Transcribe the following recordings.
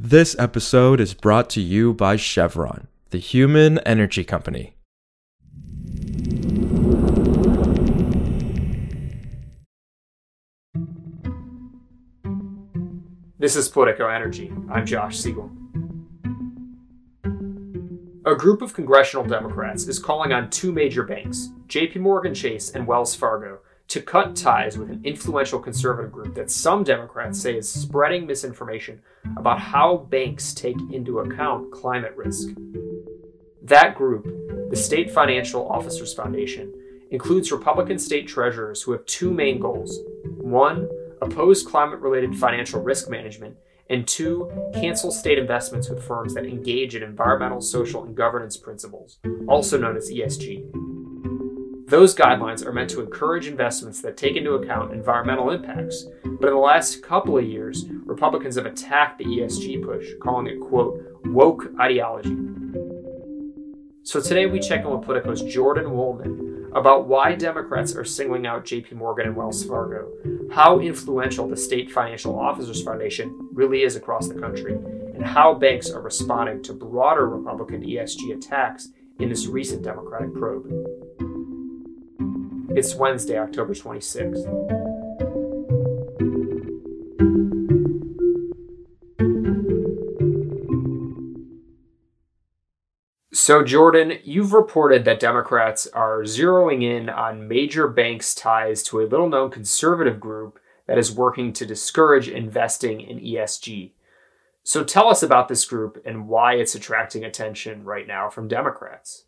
This episode is brought to you by Chevron, the human energy company. This is Politico Energy. I'm Josh Siegel. A group of congressional Democrats is calling on two major banks, JP Morgan Chase and Wells Fargo, to cut ties with an influential conservative group that some Democrats say is spreading misinformation about how banks take into account climate risk. That group, the State Financial Officers Foundation, includes Republican state treasurers who have two main goals. One, oppose climate related financial risk management, and two, cancel state investments with firms that engage in environmental, social, and governance principles, also known as ESG. Those guidelines are meant to encourage investments that take into account environmental impacts, but in the last couple of years, Republicans have attacked the ESG push, calling it, quote, woke ideology. So today we check in with Politico's Jordan Wolman about why Democrats are singling out JP Morgan and Wells Fargo, how influential the State Financial Officers Foundation really is across the country, and how banks are responding to broader Republican ESG attacks in this recent Democratic probe. It's Wednesday, October 26th. So, Jordan, you've reported that Democrats are zeroing in on major banks' ties to a little known conservative group that is working to discourage investing in ESG. So, tell us about this group and why it's attracting attention right now from Democrats.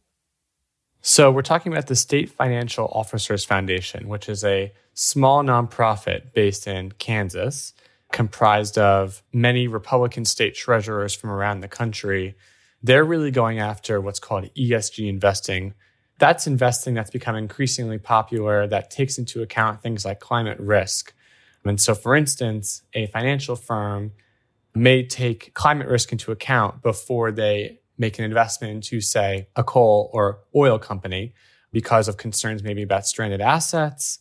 So, we're talking about the State Financial Officers Foundation, which is a small nonprofit based in Kansas, comprised of many Republican state treasurers from around the country. They're really going after what's called ESG investing. That's investing that's become increasingly popular that takes into account things like climate risk. And so, for instance, a financial firm may take climate risk into account before they make an investment into, say, a coal or oil company because of concerns maybe about stranded assets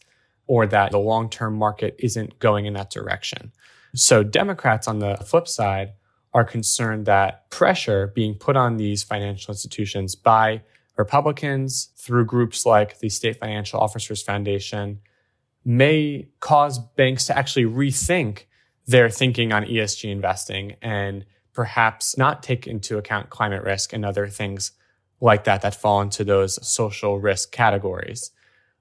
or that the long term market isn't going in that direction. So, Democrats on the flip side are concerned that pressure being put on these financial institutions by Republicans through groups like the State Financial Officers Foundation may cause banks to actually rethink their thinking on ESG investing and perhaps not take into account climate risk and other things like that that fall into those social risk categories.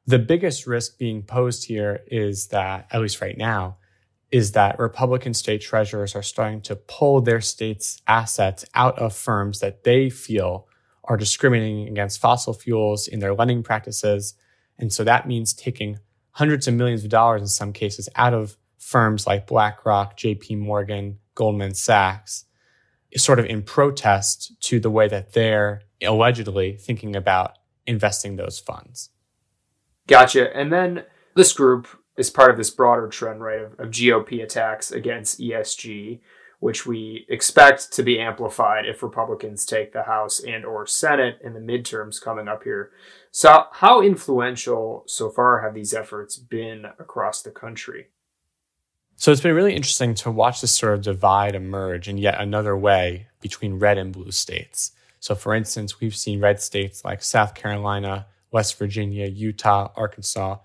The biggest risk being posed here is that, at least right now, is that Republican state treasurers are starting to pull their state's assets out of firms that they feel are discriminating against fossil fuels in their lending practices. And so that means taking hundreds of millions of dollars in some cases out of firms like BlackRock, JP Morgan, Goldman Sachs, sort of in protest to the way that they're allegedly thinking about investing those funds. Gotcha. And then this group is part of this broader trend, right, of, of GOP attacks against ESG, which we expect to be amplified if Republicans take the House and or Senate in the midterms coming up here. So how influential so far have these efforts been across the country? So it's been really interesting to watch this sort of divide emerge in yet another way between red and blue states. So, for instance, we've seen red states like South Carolina, West Virginia, Utah, Arkansas.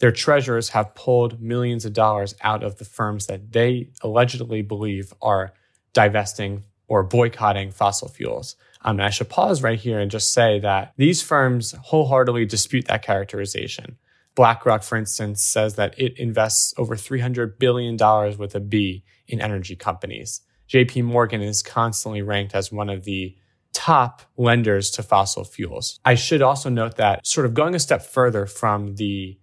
Their treasurers have pulled millions of dollars out of the firms that they allegedly believe are divesting or boycotting fossil fuels. Um, and I should pause right here and just say that these firms wholeheartedly dispute that characterization. BlackRock, for instance, says that it invests over $300 billion with a B in energy companies. JP Morgan is constantly ranked as one of the top lenders to fossil fuels. I should also note that, sort of going a step further from the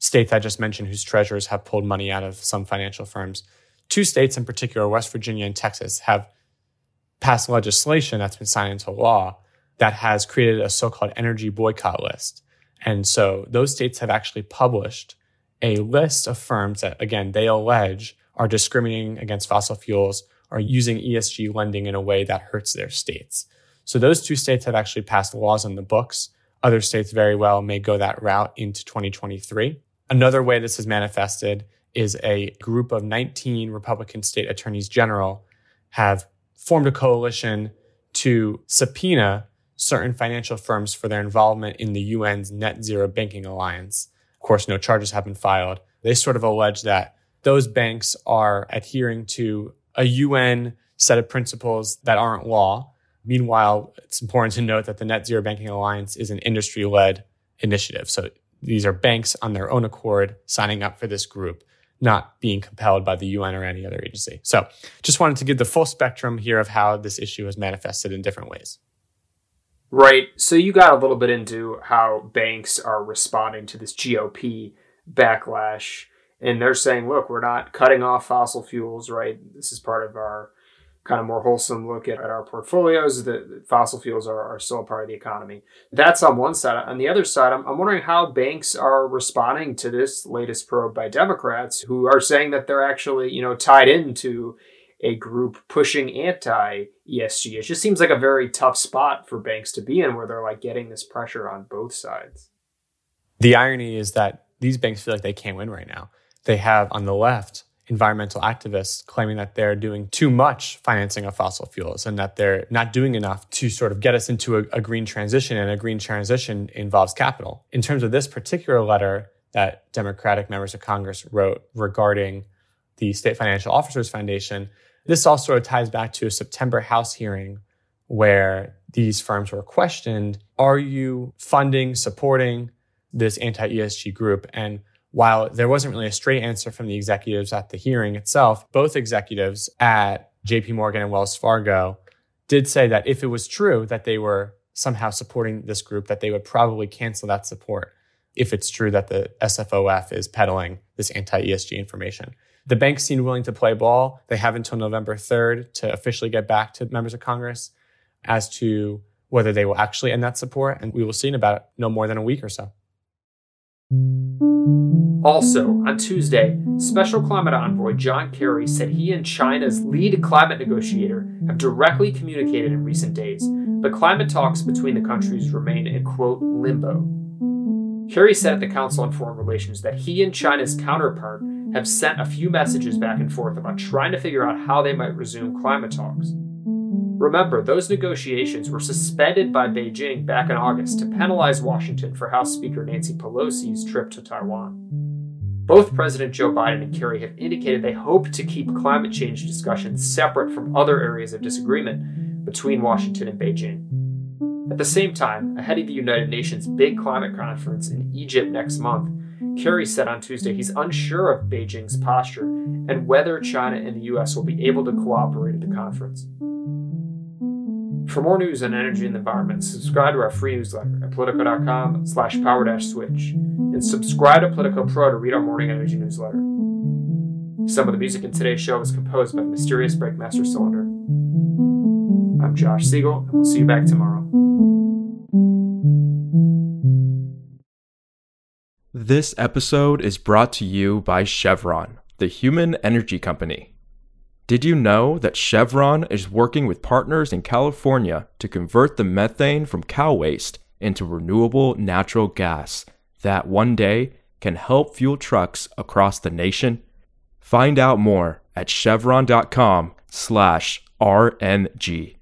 states I just mentioned whose treasurers have pulled money out of some financial firms, two states in particular, West Virginia and Texas, have passed legislation that's been signed into law that has created a so called energy boycott list. And so those states have actually published a list of firms that, again, they allege are discriminating against fossil fuels or using ESG lending in a way that hurts their states. So those two states have actually passed laws on the books. Other states very well may go that route into 2023. Another way this is manifested is a group of 19 Republican state attorneys general have formed a coalition to subpoena certain financial firms for their involvement in the UN's net zero banking alliance. Of course, no charges have been filed. They sort of allege that those banks are adhering to a UN set of principles that aren't law. Meanwhile, it's important to note that the Net Zero Banking Alliance is an industry led initiative. So these are banks on their own accord signing up for this group, not being compelled by the UN or any other agency. So just wanted to give the full spectrum here of how this issue has manifested in different ways. Right. So you got a little bit into how banks are responding to this GOP backlash. And they're saying, look, we're not cutting off fossil fuels, right? This is part of our kind of more wholesome look at, at our portfolios. The, fossil fuels are, are still a part of the economy. That's on one side. On the other side, I'm, I'm wondering how banks are responding to this latest probe by Democrats who are saying that they're actually, you know, tied into a group pushing anti ESG. It just seems like a very tough spot for banks to be in where they're like getting this pressure on both sides. The irony is that these banks feel like they can't win right now. They have on the left environmental activists claiming that they're doing too much financing of fossil fuels and that they're not doing enough to sort of get us into a, a green transition. And a green transition involves capital. In terms of this particular letter that Democratic members of Congress wrote regarding the State Financial Officers Foundation, this all sort of ties back to a September House hearing where these firms were questioned Are you funding, supporting this anti ESG group? And while there wasn't really a straight answer from the executives at the hearing itself, both executives at JP Morgan and Wells Fargo did say that if it was true that they were somehow supporting this group, that they would probably cancel that support if it's true that the SFOF is peddling this anti ESG information. The banks seemed willing to play ball. They have until November 3rd to officially get back to members of Congress as to whether they will actually end that support. And we will see in about no more than a week or so. Also, on Tuesday, Special Climate Envoy John Kerry said he and China's lead climate negotiator have directly communicated in recent days, but climate talks between the countries remain in quote limbo. Kerry said at the Council on Foreign Relations that he and China's counterpart have sent a few messages back and forth about trying to figure out how they might resume climate talks. Remember, those negotiations were suspended by Beijing back in August to penalize Washington for House Speaker Nancy Pelosi's trip to Taiwan. Both President Joe Biden and Kerry have indicated they hope to keep climate change discussions separate from other areas of disagreement between Washington and Beijing. At the same time, ahead of the United Nations big climate conference in Egypt next month, Kerry said on Tuesday he's unsure of Beijing's posture and whether China and the US will be able to cooperate at the conference. For more news on energy and the environment, subscribe to our free newsletter at politico.com slash power switch and subscribe to Politico Pro to read our morning energy newsletter. Some of the music in today's show was composed by the mysterious Breakmaster Cylinder. I'm Josh Siegel, and we'll see you back tomorrow. This episode is brought to you by Chevron, the human energy company. Did you know that Chevron is working with partners in California to convert the methane from cow waste into renewable natural gas that one day can help fuel trucks across the nation? Find out more at chevron.com/rng.